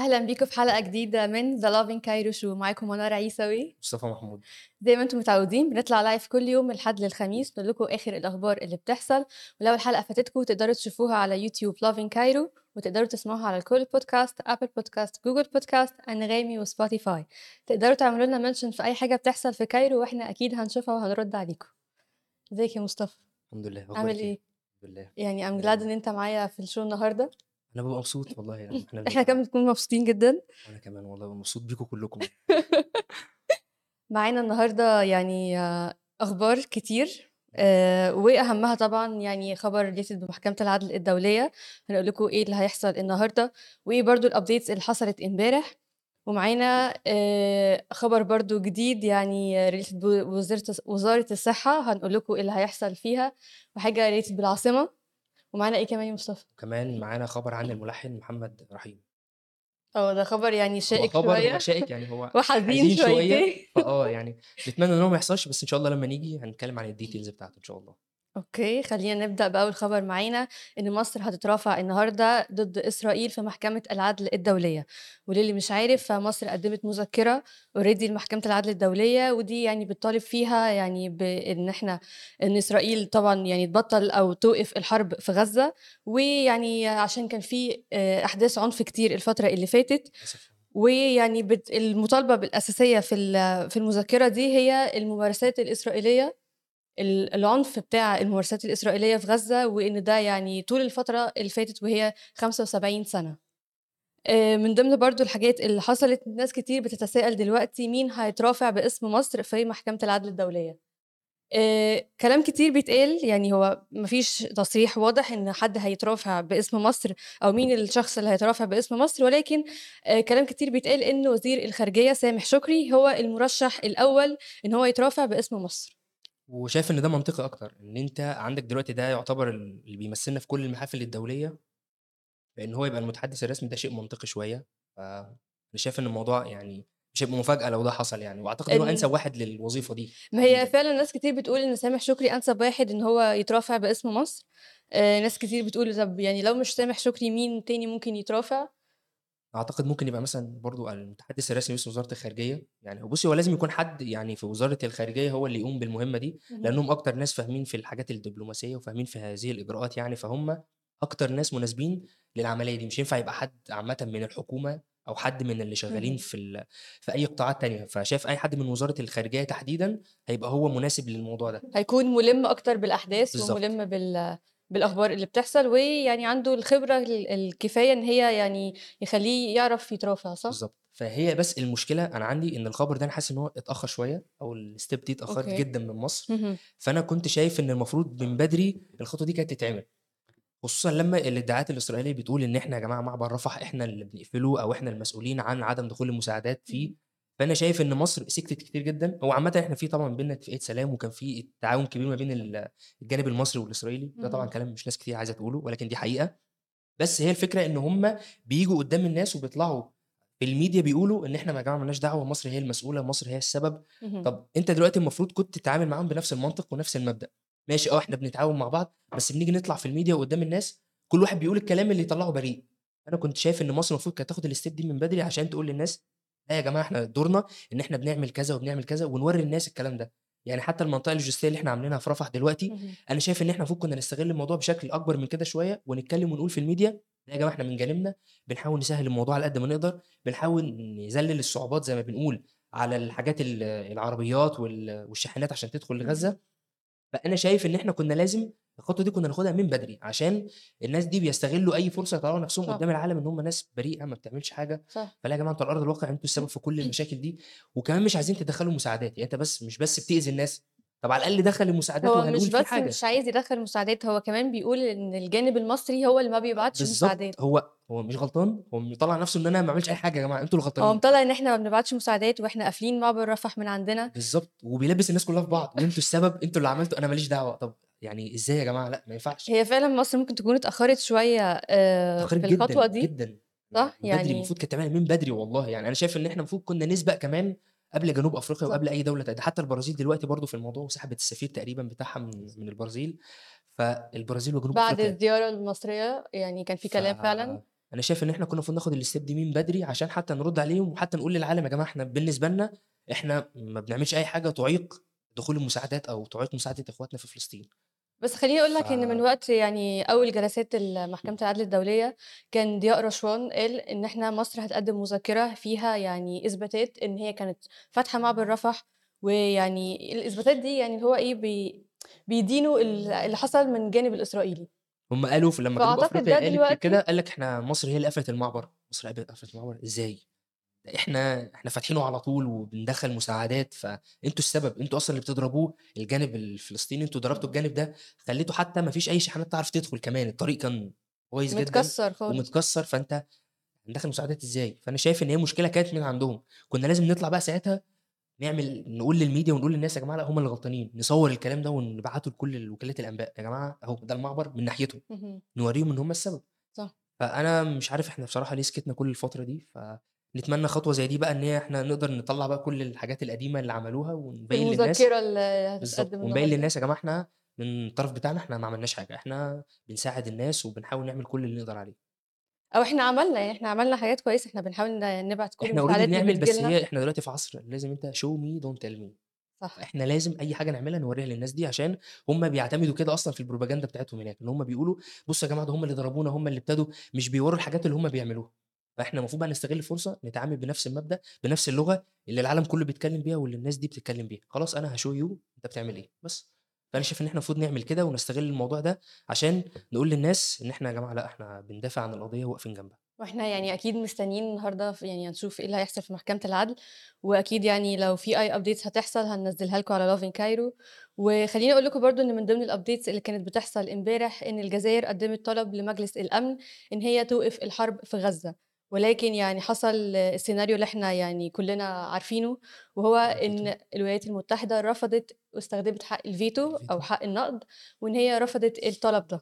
أهلا بيكم في حلقة جديدة من the Lovin Cairo Show معاكم منار عيسوي. مصطفى محمود. زي ما أنتم متعودين بنطلع live كل يوم من الحد للخميس نقول لكم آخر الأخبار اللي بتحصل. ولو الحلقة فاتتكم تقدروا تشوفوها على يوتيوب Lovin Cairo وتقدروا تسمعوها على الكل podcast Apple Podcast Google Podcast انغامي وسبوتيفاي تقدروا تعملوا لنا mention في أي حاجة بتحصل في Cairo وإحنا أكيد هنشوفها وهنرد عليكم. ازيك يا مصطفى؟ الحمد لله. عامل أخبارك إيه؟ الحمد لله. يعني I'm glad إن أنت معايا في ال show النهارده. أنا ببقى مبسوط والله يعني إحنا إحنا كمان بنكون مبسوطين جدا. أنا كمان والله ببقى مبسوط بيكم كلكم. معانا النهارده يعني آه، أخبار كتير آه، وأهمها طبعا يعني خبر related بمحكمة العدل الدولية. هنقول لكم إيه اللي هيحصل النهارده وإيه برضو ال updates اللي حصلت امبارح. ومعانا آه، خبر برضو جديد يعني related بوزارة وزارة الصحة. هنقول لكم إيه اللي هيحصل فيها. وحاجة related بالعاصمة. ومعانا إيه كمان يا مصطفى؟ كمان معانا خبر عن الملحن محمد رحيم. آه ده خبر يعني هو شائك خبر شوية. هو شائك يعني هو وحزين شويتين. فآه يعني نتمنى إن هو ما يحصلش بس إن شاء الله لما نيجي هنتكلم عن ال details بتاعته إن شاء الله. Okay خلينا نبدأ بأول خبر معانا إن مصر هتترافع النهاردة ضد إسرائيل في محكمة العدل الدولية. وللي مش عارف فمصر قدمت مذكرة already لمحكمة العدل الدولية ودي يعني بتطالب فيها يعني بإن إحنا إن إسرائيل طبعا يعني تبطل أو توقف الحرب في غزة. ويعني عشان كان في آه، أحداث عنف كتير الفترة اللي فاتت. ويعني بت... المطالبة الأساسية في ال- في المذكرة دي هي الممارسات الإسرائيلية ال- العنف بتاع الممارسات الإسرائيلية في غزة وإن ده يعني طول الفترة اللي فاتت وهي 75 سنة. آه، من ضمن برضو الحاجات اللي حصلت ناس كتير بتتساءل دلوقتي مين هيترافع باسم مصر في محكمة العدل الدولية. آه، كلام كتير بيتقال يعني هو مفيش تصريح واضح إن حد هيترافع باسم مصر أو مين الشخص اللي هيترافع باسم مصر ولكن آه، كلام كتير بيتقال إن وزير الخارجية سامح شكري هو المرشح الأول إن هو يترافع باسم مصر. وشايف إن ده منطقي أكتر إن أنت عندك دلوقتي ده يعتبر ال- اللي بيمثلنا في كل المحافل الدولية فان هو يبقى المتحدث الرسمي ده شيء منطقي شوية. فانا شايف إن الموضوع يعني مش هيبقى مفاجأة لو ده حصل يعني وأعتقد إن هو ال- أنسب واحد للوظيفة دي ما هي. فعلا ناس كتير بتقول إن سامح شكري أنسب واحد إن هو يترافع باسم مصر. آه، ناس كتير بتقول طب يعني لو مش سامح شكري مين تاني ممكن يترافع؟ أعتقد ممكن يبقى مثلا برضو المتحدث الرسمي باسم وزارة الخارجية يعني بصي هو لازم يكون حد يعني في وزارة الخارجية هو اللي يقوم بالمهمة دي لأنهم أكتر ناس فاهمين في الحاجات الدبلوماسية وفاهمين في هذه الإجراءات يعني فهم أكتر ناس مناسبين للعملية دي مش ينفع يبقى حد عامه من الحكومة أو حد من اللي شغالين. في. في أي قطاعات تانية فشايف أي حد من وزارة الخارجية تحديدا هيبقى هو مناسب للموضوع ده هيكون ملم أكتر بالأحداث بالظبط. وملم بال بالأخبار اللي بتحصل ويعني عنده الخبرة ال- الكفاية إن هي يعني يخليه يعرف يترافع صح؟ بالظبط. فهي بس المشكلة أنا عندي إن الخبر ده أنا حاسس إن هو اتأخر شوية أو ال step دي اتأخرت okay. جدا من مصر. مهم. فأنا كنت شايف إن المفروض من بدري الخطوة دي كانت تتعمل. خصوصا لما الادعاءات الإسرائيلية بتقول إن إحنا يا جماعة معبر رفح إحنا اللي بنقفله أو إحنا المسؤولين عن عدم دخول المساعدات فيه. فأنا شايف إن مصر سكتت كتير جدا. هو عامه إحنا في طبعا بينا اتفاقية سلام وكان في تعاون كبير ما بين ال- الجانب المصري والإسرائيلي. ده طبعا. كلام مش ناس كتير عايزة تقوله ولكن دي حقيقة. بس هي الفكرة إن هم بيجوا قدام الناس وبيطلعوا في الميديا بيقولوا إن إحنا يا جماعة مالناش دعوة مصر هي المسؤولة مصر هي السبب. طب أنت دلوقتي المفروض كنت تتعامل معاهم بنفس المنطق ونفس المبدأ. ماشي آه إحنا بنتعاون مع بعض بس بنيجي نطلع في الميديا وقدام الناس كل واحد بيقول الكلام اللي يطلعه بريء. أنا كنت شايف إن مصر المفروض كانت تاخد ال step دي من بدري عشان تقول للناس لا يا جماعة إحنا دورنا إن إحنا بنعمل كذا وبنعمل كذا ونوري الناس الكلام ده. يعني حتى المنطقة اللوجستية اللي إحنا عاملينها في رفح دلوقتي. أنا شايف إن إحنا المفروض كنا نستغل الموضوع بشكل أكبر من كده شوية ونتكلم ونقول في الميديا لا يا جماعة إحنا من جانبنا بنحاول نسهل الموضوع على قد ما نقدر بنحاول نذلل الصعوبات زي ما بنقول على الحاجات ال- العربيات وال- والشاحنات عشان تدخل لغزه فأنا شايف إن إحنا كنا لازم الخطوة دي كنا ناخدها من بدري عشان الناس دي بيستغلوا أي فرصة يطلعوا نفسهم صح. قدام العالم إن هم ناس بريئة ما بتعملش حاجة. صح. فلا يا جماعة أنتوا على أرض الواقع أنتوا السبب في كل المشاكل دي. وكمان مش عايزين تدخلوا مساعدات يعني أنت بس مش بس بتأذي الناس. طب على الأقل دخل المساعدات هو مش في بس حاجة. مش عايز يدخل مساعدات هو كمان بيقول إن الجانب المصري هو اللي ما بيبعتش مساعدات. هو هو مش غلطان؟ هو مطلع نفسه إن أنا ما عملتش أي حاجة يا جماعة أنتوا اللي هو غلطانين مطلع إن إحنا ما بنبعتش مساعدات وإحنا قافلين معبر رفح من عندنا. بالظبط وبيلبس الناس كلها في بعض. وانتوا السبب أنتوا اللي عملتوا أنا ماليش دعوة. طب يعني إزاي يا جماعة؟ لا ما ينفعش. هي فعلا مصر ممكن تكون اتأخرت شوية آه، في جدا الخطوة دي. جدا. صح؟ من بدري يعني المفروض كانت تعملها من بدري والله. يعني أنا شايف إن إحنا المفروض كنا نسبق كمان قبل جنوب أفريقيا. وقبل أي دولة تانية. حتى البرازيل دلوقتي برضو في الموضوع وسحبت السفير تقريبا بتاعها من من البرازيل. فالبرازيل وجنوب بعد أفريقيا الزيارة المصرية يعني كان في كلام ف- فعلا. أنا شايف إن إحنا كنا المفروض ناخد الstep دي من بدري عشان حتى نرد عليهم وحتى نقول للعالم يا جماعة إحنا بالنسبة لنا إحنا ما بنعملش أي حاجة تعيق دخول المساعدات أو تعيق مساعدة إخواتنا في فلسطين. بس خلّيني أقول ف لك إن من وقت يعني أول جلسات ال محكمة العدل الدولية، كان ضياء رشوان قال إن إحنا مصر هتقدّم مذكرة فيها يعني إثباتات إن هي كانت فاتحة معبر رفح، ويعني الإثباتات دي يعني اللي هو إيه بي بيدينوا ال اللي حصل من الجانب الإسرائيلي. هم قالوا ف لمّا جنوب ده قالت دلوقتي كده قال لك إحنا مصر هي اللي قفلت المعبر، مصر قفلت المعبر إزاي؟ ده إحنا إحنا فاتحينه على طول وبندخّل مساعدات، فأنتم السبب، أنتم أصلًا اللي بتضربوه الجانب الفلسطيني، أنتم ضربتوا الجانب ده، خلّيتوا حتى ما فيش أي شحنات تعرف تدخل كمان، الطريق كان كويس جدًا متكسّر خالص. ومتكسّر، فأنت هندخّل مساعدات إزاي؟ فأنا شايف إن هي مشكلة كانت من عندهم، كنا لازم نطلع بقى ساعتها نعمل نقول للميديا ونقول للناس يا جماعة لأ هم اللي غلطانين، نصوّر الكلام ده ونبعته لكل وكالات الأنباء، يا جماعة أهو ده المعبر من ناحيتهم،. نورّيهم إن هم السبب. صح. فأنا مش عارف إحنا بصراحة ليه سكتنا كل الفترة دي، فنتمنى خطوة زي دي بقى إن هي إحنا نقدر نطلّع بقى كل الحاجات القديمة اللي عملوها ونبيّن للناس المذكرة اللي هتتقدّم ونبيّن. للناس يا جماعة إحنا من الطرف بتاعنا إحنا ما عملناش حاجة، إحنا بنساعد الناس وبنحاول نعمل كل اللي نقدر عليه. أو إحنا عملنا، يعني إحنا عملنا حاجات كويسة، إحنا بنحاول ن نبعت كل المساعدات اللي بنعمل بس. هي إحنا دلوقتي في عصر لازم أنت show me don't tell me. صح. إحنا لازم أي حاجة نعملها نورّيها للناس دي عشان هم بيعتمدوا كده أصلًا في البروباجندا بتاعتهم هناك، إن هم بيقولوا بُصّوا يا جماعة ده هم اللي ضربونا، هم اللي ابتدوا، مش بيورّوا الحاجات اللي هم بيعملوها. فإحنا المفروض بقى نستغل الفرصة نتعامل بنفس المبدأ، بنفس اللغة اللي العالم كله بيتكلم بيها واللي الناس دي بتتكلم بيها، خلاص أنا هshow you أنت بتعمل إيه، بس. فأنا شايف إن إحنا المفروض نعمل كده ونستغل الموضوع ده عشان نقول للناس إن إحنا يا جماعة لأ إحنا بندافع عن القضية وواقفين جنبها. وإحنا يعني أكيد مستنيين النهارده يعني هنشوف إيه اللي هيحصل في محكمة العدل، وأكيد يعني لو في أي updates هتحصل هننزّلها لكم على Lovin Cairo. وخلّيني أقول لكم برضه إن من ضمن ال updates اللي كانت بتحصل امبارح إن الجزاير قدّمت طلب لمجلس الأمن إن هي توقف الحرب في غزة، ولكن يعني حصل السيناريو اللي إحنا يعني كلنا عارفينه، وهو. إن الولايات المتحدة رفضت واستخدمت حق الفيتو الفيتو. حق النقض، وإن هي رفضت الطلب ده.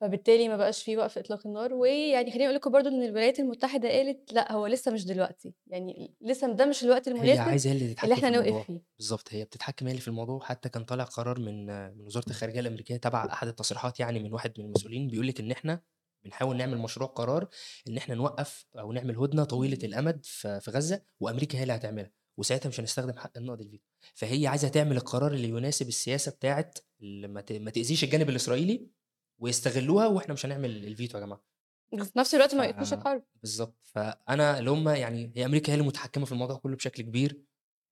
فبالتالي ما بقاش في وقف إطلاق النار، ويعني خلّيني أقول لكم برضه إن الولايات المتحدة قالت لأ هو لسه مش دلوقتي، يعني لسه ده مش الوقت المناسب هي اللي اللي تتحكم في إحنا نوقف فيه. بالضبط، هي بتتحكم هي اللي في الموضوع، حتى كان طالع قرار من من وزارة الخارجية الأمريكية تبع أحد التصريحات يعني من واحد من المسؤولين بيقول لِك إن إحنا بنحاول نعمل مشروع قرار إن إحنا نوقّف أو نعمل هدنة طويلة اهم. الأمد في في غزة وأمريكا هي اللي هتعملها، وساعتها مش هنستخدم حق النقض الفيتو. فهي عايزة تعمل القرار اللي يناسب السياسة بتاعة ال ما ت ما تأذيش الجانب الإسرائيلي ويستغلوها وإحنا مش هنعمل الفيتو يا جماعة. وفي نفس الوقت ما يوقفوش الحرب. بالضبط، فأنا اللي هم يعني هي أمريكا هي اللي متحكمة في الموضوع كله بشكل كبير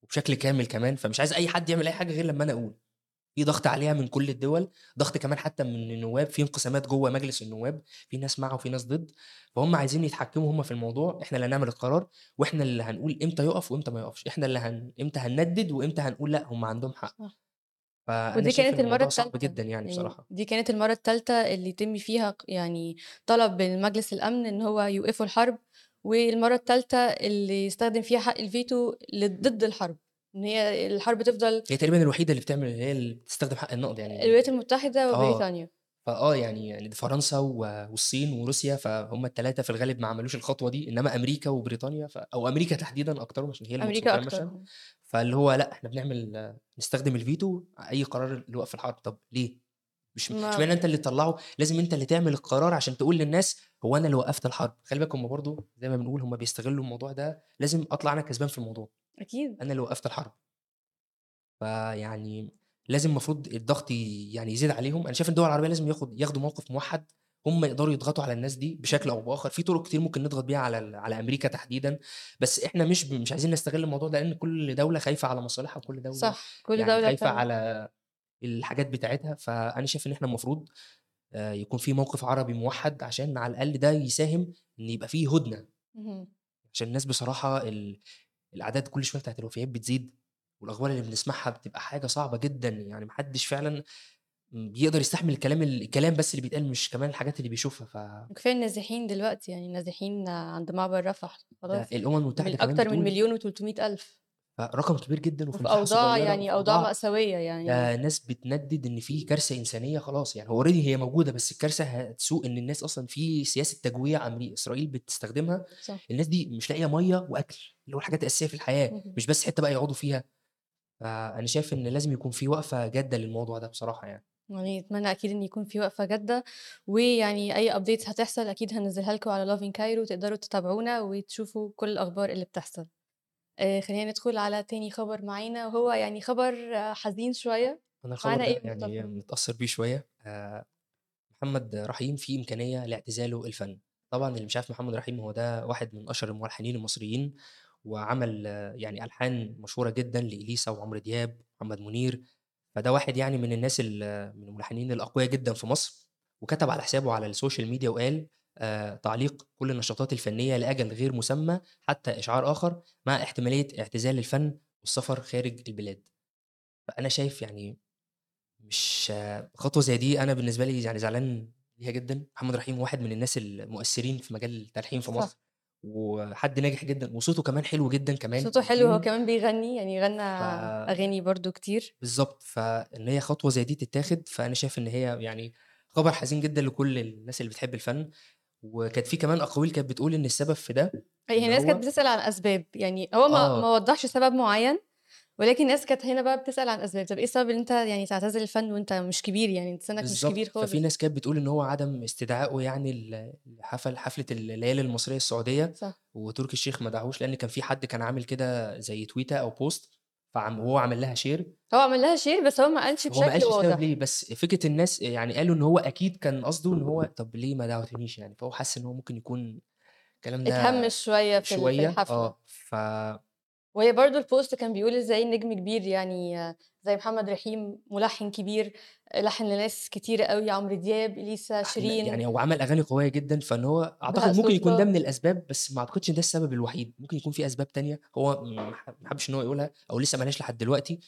وبشكل كامل كمان، فمش عايز أي حد يعمل أي حاجة غير لمّا أنا أقول. في ضغط عليها من كل الدول، ضغط كمان حتى من النواب، في انقسامات جوّه مجلس النواب، في ناس مع وفي ناس ضد، فهُم عايزين يتحكموا هُم في الموضوع، إحنا اللي هنعمل القرار وإحنا اللي هنقول إمتى يُقف وإمتى ما يُقفش، إحنا اللي هن إمتى هنندِّد وإمتى هنقول لأ هم عندهم حق. ودي كانت صعب التالتة، جدًا يعني يعني بصراحة. دي كانت المرّة التالتة اللي يتم فيها يعني طلب من مجلس الأمن إن هو يوقفوا الحرب، والمرّة التالتة اللي يستخدم فيها حق الفيتو ضد الحرب، إن هي الحرب تفضل هي تقريبًا الوحيدة اللي بتعمل هي اللي بتستخدم حق النقض يعني الولايات المتحدة آه. وبريطانيا. فآه يعني يعني دي فرنسا والصين وروسيا، فهُم ال3 في الغالب ما عملوش الخطوة دي، إنما أمريكا وبريطانيا ف أو أمريكا تحديدًا أكترهم عشان هي مثلًا، أكترهم. فاللي هو لأ إحنا بنعمل نستخدم الفيتو أي قرار لوقف الحرب، طب ليه؟ مش اشمعنى أنت اللي تطلّعه، لازم أنت اللي تعمل القرار عشان تقول للناس هو أنا اللي وقّفت الحرب، خلّي بالك هُم برضه زي ما بنقول هُم بيستغلوا الموضوع ده، لازم أطلع أنا كسبان في الموضوع. أكيد. أنا اللي وقّفت الحرب. فيعني لازم المفروض الضغط يعني يزيد عليهم، أنا شايف الدول العربية لازم ياخد ياخدوا موقف موحّد، هم يقدروا يضغطوا على الناس دي بشكل أو بآخر، في طرق كتير ممكن نضغط بيها على على أمريكا تحديدًا، بس إحنا مش مش عايزين نستغل الموضوع ده لإن كل دولة خايفة على مصالحها وكل دولة صح، كل يعني دولة خايفة بتعمل على الحاجات بتاعتها، فأنا شايف إن إحنا المفروض آآ يكون في موقف عربي موحّد عشان على الأقل ده يساهم إن يبقى في هدنة. اهم. عشان الناس بصراحة ال الأعداد كل شوية بتاعة الوفيات بتزيد، والأخبار اللي بنسمعها بتبقى حاجة صعبة جدًا، يعني ما حدش فعلًا بيقدر يستحمل الكلام ال الكلام بس اللي بيتقال مش كمان الحاجات اللي بيشوفها، ف وكفاية النازحين دلوقتي، يعني النازحين عند معبر رفح خلاص، الأمم المتحدة من كمان أكتر من بتقول 1.300.000 فرقم كبير جدًا وفي صغيرة، يعني أوضاع مأساوية يعني. ده ناس بتندِّد إن في كارثة إنسانية خلاص، يعني هو already هي موجودة بس الكارثة هتسوء إن الناس أصلًا في سياسة تجويع أمري إسرائيل بتستخدمها، صح. الناس دي مش لاقية مَيّة وأكل، اللي هو الحاجات الأساسية في الحياة،. مش بس حتّة بقى يقعدوا فيها. فأنا شايف إن لازم يكون في وقفة جادة للموضوع ده بصراحة يعني. يعني أتمنى أكيد إن يكون في وقفة جادة، ويعني أي updates هتحصل أكيد هانزّلها لكم على lovin cairo تقدروا تتابعونا وتشوفوا كل الأخبار اللي بتحصل. خلّينا ندخل على تاني خبر معانا وهو يعني خبر آه، حزين الخبر معانا ده إيه يعني؟ متأثّر بيه شوية آآ محمد رحيم في إمكانية لاعتزاله الفن. طبعًا اللي مش عارف محمد رحيم هو ده واحد من أشهر الملحنين المصريين، وعمل آه، يعني ألحان مشهورة جدًا لإليسا وعمرو دياب ومحمد منير، فده واحد يعني من الناس ال من الملحنين الأقوياء جدًا في مصر، وكتب على حسابه على ال social media وقال تعليق كل النشاطات الفنية لأجل غير مسمى حتى إشعار آخر، مع احتمالية اعتزال الفن والسفر خارج البلاد. فأنا شايف يعني مش خطوة زي دي أنا بالنسبة لي يعني زعلان ليها جدًا، محمد رحيم واحد من الناس المؤثرين في مجال التلحين في صح. مصر، وحد ناجح جدًا، وصوته كمان حلو جدًا كمان صوته حلو هو كمان بيغني، يعني غنّى ف أغاني برضه كتير. بالضبط، فإن هي خطوة زي دي تتاخد، فأنا شايف إن هي يعني خبر حزين جدًا لكل الناس اللي بتحب الفن، وكانت في كمان أقاويل كانت بتقول إن السبب في ده هي الناس كانت هو بتسأل عن أسباب، يعني هو ما آه، ما وضّحش سبب معيّن، ولكن الناس كانت هنا بقى بتسأل عن أسباب، طَب إيه السبب إن أنت يعني تعتزل الفن وأنت مش كبير يعني أنت سِنّك مش كبير بالضبط، ففي خالص؟ ناس كانت بتقول إن هو عدم استدعائه يعني ل لحفل حفلة الليالي المصرية السعودية، صح. وتركي الشيخ ما دعاهوش لإن كان في حد كان عامل كده زي تويتة أو post فعم وهو عمل لها share هو عمل لها share بس هو ما قالش هو ما بشكل قالش واضح. ليه، بس فكرة الناس يعني قالوا إن هو أكيد كان قصده إن هو طب ليه ما دعوتنيش يعني، فهو حَس إن هو ممكن يكون الكلام ده اتهمِّش شوية في شوية الحفلة. آه، ف وهي برضه الpost كان بيقول إزاي نجم كبير يعني زي محمد رحيم ملحّن كبير، لحّن لناس كتيرة أوي، عمرو دياب، لأ شيرين، يعني هو عمل أغاني قوية جدًا، فإن هو بهاء أعتقد ممكن يكون ده. من الأسباب، بس ما أعتقدش إن ده السبب الوحيد، ممكن يكون في أسباب تانية هو ما حبّش إن هو يقولها أو لسه ما لحد دلوقتي،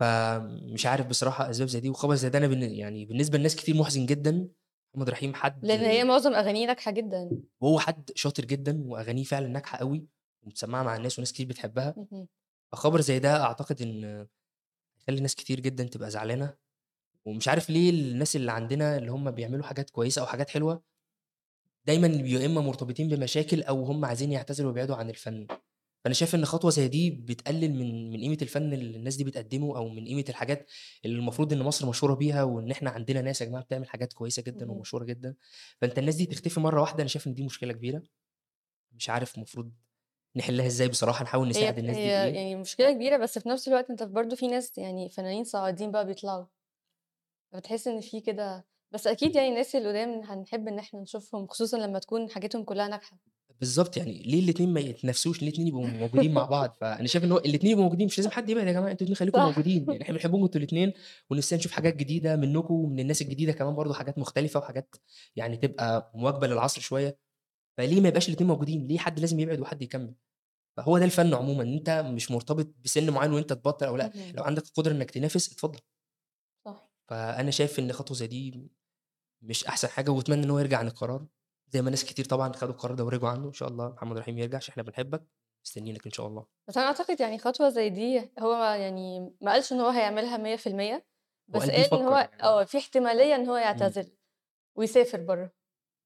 فمش عارف بصراحة أسباب زي دي، وخبر زي ده بالن يعني بالنسبة لناس كتير مُحزِن جدًا، محمد رحيم حد لإن هي معظم أغانيه ناجحة جدًا. وهو حد شاطر جدًا وأغانيه فعلًا ناجحة أوي ومتسمّعة مع الناس وناس كتير بتحبها،. فخبر زي ده أعتقد إن هيخلّي ناس كتير جدًا تبقى زعلانة، ومش عارف ليه الناس اللي عندنا اللي هم بيعملوا حاجات كويسة أو حاجات حلوة، دايمًا يا إمّا مرتبطين بمشاكل أو هم عايزين يعتزلوا ويبعدوا عن الفن. فأنا شايف إن خطوة زي دي بتقلل من من قيمة الفن اللي الناس دي بتقدّمه، أو من قيمة الحاجات اللي المفروض إن مصر مشهورة بيها، وإن إحنا عندنا ناس يا جماعة بتعمل حاجات كويسة جدًا اهم. ومشهورة جدًا، فأنت الناس دي تختفي مرّة واحدة، أنا شايف إن دي مشكلة كبيرة، مش عارف المفروض نحلّها إزاي بصراحة، نحاول هي نساعد الناس دي هي. يعني مشكلة كبيرة، بس في نفس الوقت أنت برضه في ناس يعني فنانين صاعدين بقى بيطلعوا، فبتحس إن في كده بس أكيد يعني الناس القدام هنحب إن إحنا نشوفهم، خصوصًا لمّا تكون حاجتهم كلّها ناجحة. بالضبط، يعني ليه الاتنين ما يتنافسوش، ليه الاتنين يبقوا موجودين مع بعض؟ فأنا شايف إن هو الاتنين يبقوا موجودين، مش لازم حد يبعد يا جماعة، أنتم الاتنين خليكم. موجودين، يعني إحنا بنحبكم أنتم الاتنين، ونفسنا نشوف حاجات جديدة منكم ومن الناس الجديدة كمان برضه حاجات مختلفة وحاجات يعني تبقى مواكبة للعصر شوية، فليه ما يبقاش الاتنين موجودين؟ ليه حد لازم يبعد وحد يكمّل؟ فهو ده الفن عمومًا، أنت مش مرتبط بسِن معيّن وأنت تبطّل لأ، اهم. لو عندك القدرة إنك تنافس اتفضل. صح. فأنا شايف إن خطوة زي دي مش أحسن حاجة، وأتمنى إن هو يرجع عن القرار، زي ما ناس كتير طبعًا خدوا القرار ده ورجعوا عنه، إن شاء الله محمد رحيم يرجع عشان إحنا بنحبك، مستنيينك إن شاء الله. بس أنا أعتقد يعني خطوة زي دي هو يعني ما قالش إن هو هيعملها 100% هو بس قال بيفكّر هو يعني آه، في احتمالية إن هو إمم. يعتزل ويسافر برّه،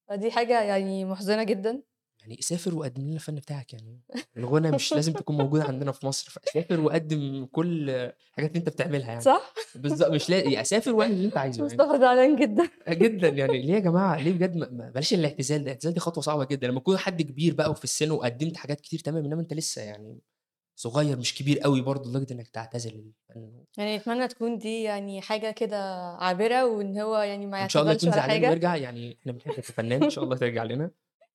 فدي حاجة يعني محزنة جدًا. يعني سافر وقدّم لنا الفن بتاعك يعني، الغُنى مش لازم تكون موجودة عندنا في مصر، فسافر وقدّم كل الحاجات اللي أنت بتعملها يعني. صح؟ بالضبط، مش لا يعني سافر واعمل اللي أنت عايزه يعني. مصطفى زعلان جدًا. جدًا، يعني ليه يا جماعة ليه بجد ما بلاش الاعتزال ده، الاعتزال دي خطوة صعبة جدًا، لمّا تكون حد كبير بقى وفي السِن وقدّمت حاجات كتير تمام، إنّما أنت لسه يعني صغير مش كبير أوي برضه لدرجة إنّك تعتزل الفن، يعني نتمنى تكون دي يعني حاجة كده عابرة وإن هو يعني ما وإن شاء الله يكون زعلان حاجة، ويرجع، يعني إحنا بنحبك كفنان، إن شاء الله ترجع لنا،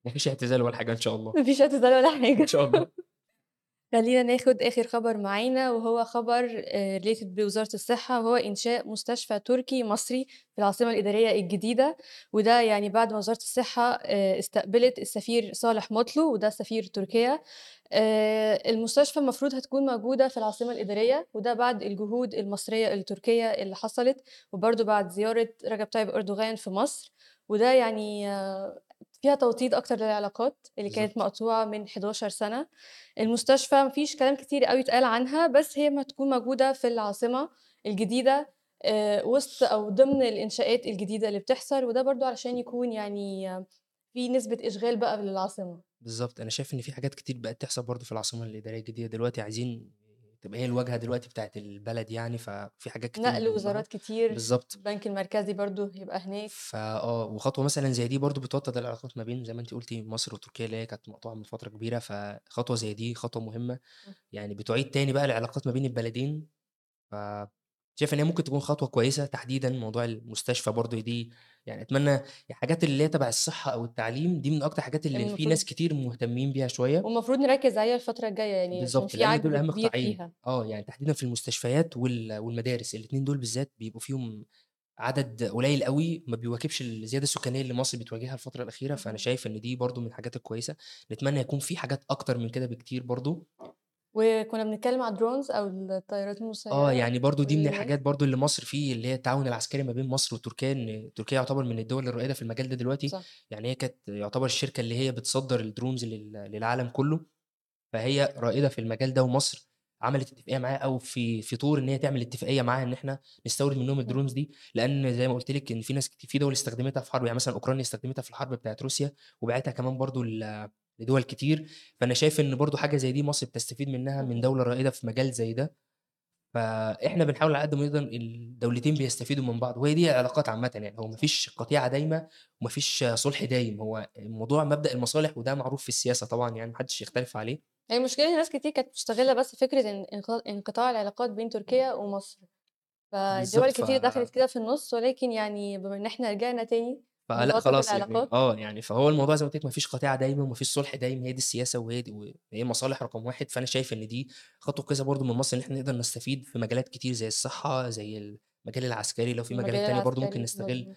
ما فيش اعتزال ولا حاجة إن شاء الله، ما فيش اعتزال ولا إن حاجة. شاء الله. خلّينا ناخد آخر خبر معانا وهو خبر آآ related بوزارة الصحة، وهو إنشاء مستشفى تركي مصري في العاصمة الإدارية الجديدة، وده يعني بعد ما وزارة الصحة آآ استقبلت السفير صالح مطلو وده سفير تركيا. آآ المستشفى المفروض هتكون موجودة في العاصمة الإدارية، وده بعد الجهود المصرية التركية اللي حصلت، وبرضه بعد زيارة رجب طيب أردوغان في مصر، وده يعني آه، فيها توطيد أكتر للعلاقات اللي كانت مقطوعة من 11 سنة. المستشفى ما فيش كلام كتير أوي اتقال عنها، بس هي أمّا تكون موجودة في العاصمة الجديدة آآ وسط أو ضمن الإنشاءات الجديدة اللي بتحصل، وده برضه علشان يكون يعني آه، في نسبة إشغال بقى للعاصمة. بالضبط، أنا شايف إن في حاجات كتير بقت تحصل برضه في العاصمة الإدارية الجديدة دلوقتي، عايزين تبقى هي الواجهة دلوقتي بتاعة البلد يعني، ففي حاجات كتير نقل وزارات كتير، بالضبط. البنك المركزي برضه هيبقى هناك. فآه، وخطوة مثلًا زي دي برضه بتوطّد العلاقات ما بين زي ما أنتِ قُلتِ مصر وتركيا اللي هي كانت مقطوعة من فترة كبيرة، فخطوة زي دي خطوة مهمة، إمم. يعني بتُعيد تاني بقى العلاقات ما بين البلدين، ف شايف إن هي ممكن تكون خطوة كويسة تحديدًا موضوع المستشفى برضه دي يعني أتمنى الحاجات اللي هي تبع الصحة أو التعليم دي من أكتر الحاجات اللي في ناس كتير مهتمين بيها شوية. والمفروض نركّز عليها الفترة الجاية يعني في لإن دول كبير قطاعين،. آه، يعني تحديدًا في المستشفيات وال والمدارس، الاتنين دول بالذات بيبقوا فيهم عدد قليل أوي ما بيواكبش الزيادة السكانية اللي مصر بتواجهها الفترة الأخيرة، فأنا اهم. شايف إن دي برضه من الحاجات الكويسة، نتمنى يكون في حاجات أكتر من كده بكتير برضه. وكنا بنتكلم على الdrones أو الطيارات آه، المسيّرة يعني برضه دي من الحاجات برضه اللي مصر في اللي هي التعاون العسكري ما بين مصر وتركيا، إن تركيا يعتبر من الدول الرائدة في المجال ده دلوقتي، صح. يعني هي كانت يعتبر الشركة اللي هي بتصدّر لل للعالم كلّه، فهي رائدة في المجال ده ومصر عملت اتفاقية معاها أو في في طور إن هي تعمل اتفاقية معاها إن إحنا نستورد منّهم. الdrones دي، لإن زي ما قُلت لِك إن في ناس كت في دول استخدمتها في حرب، يعني مثلًا أوكرانيا استخدمتها في الحرب بتاعة روسيا، وباعتها كمان برضه ل لدول كتير، فأنا شايف إن برضه حاجة زي دي مصر بتستفيد منها من اهم. دولة رائدة في مجال زي ده، فإحنا بنحاول على قد ما نقدر الدولتين بيستفيدوا من بعض، وهي دي العلاقات عامةً يعني، هو ما صح. فيش قطيعة دايمة وما فيش صُلح دايم، هو الموضوع مبدأ المصالح وده معروف في السياسة طبعًا يعني ما حدش يختلف عليه. هي إن ناس كتير كانت مستغلة بس فكرة إن انق انقطاع العلاقات بين تركيا ومصر، فدول بالضبط، ف كتير دخلت كده في النُص، ولكن يعني بما إن إحنا رجعنا تاني نوطّد خلاص يعني آه، يعني فهو الموضوع زي ما قُلت لِك ما فيش قطيعة دايمة وما فيش صُلح دايم، هي دي السياسة وهي دي وهي مصالح رقم 1، فأنا شايف إن دي خطوة كويسة برضه من مصر إن إحنا نقدر نستفيد في مجالات كتير زي الصحة، زي المجال العسكري، لو في مجالات تانية برضه ممكن نستغل،.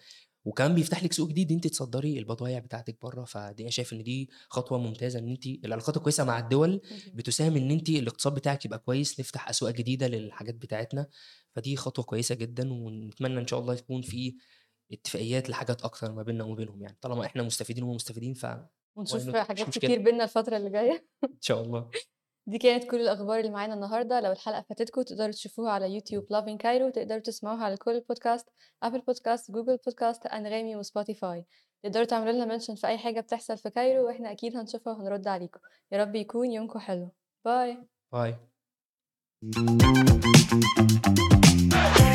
وكمان بيفتح لِك سوق جديد أنتِ تصدّري البضايع بتاعتِك برّه، فدي أنا شايف إن دي خطوة ممتازة إن أنتِ العلاقات الكويسة مع الدول اهم. بتساهم إن أنتِ الاقتصاد بتاعِك يبقى كويس، نفتح أسواق جديدة للحاجات بتاعتنا، فدي خطوة كويسة جدًا، ونتمنى إن شاء الله يكون في اتفاقيات لحاجات أكتر ما بيننا وما بينهم يعني، طالما إحنا مستفيدين وهُم مستفيدين ف ونشوف حاجات. كتير بيننا الفترة اللي جاية. إن شاء الله. دي كانت كل الأخبار اللي معانا النهارده، لو الحلقة فاتتكم تقدروا تشوفوها على يوتيوب lovin Cairo وتقدروا تسمعوها على كل البودكاست، Apple podcast، Google podcast، أنغامي وSpotify. تقدروا تعملوا لنا mention في أي حاجة بتحصل في كايرو وإحنا أكيد هنشوفها وهنرد عليكم. يا رب يكون يومكم حلو. باي. باي.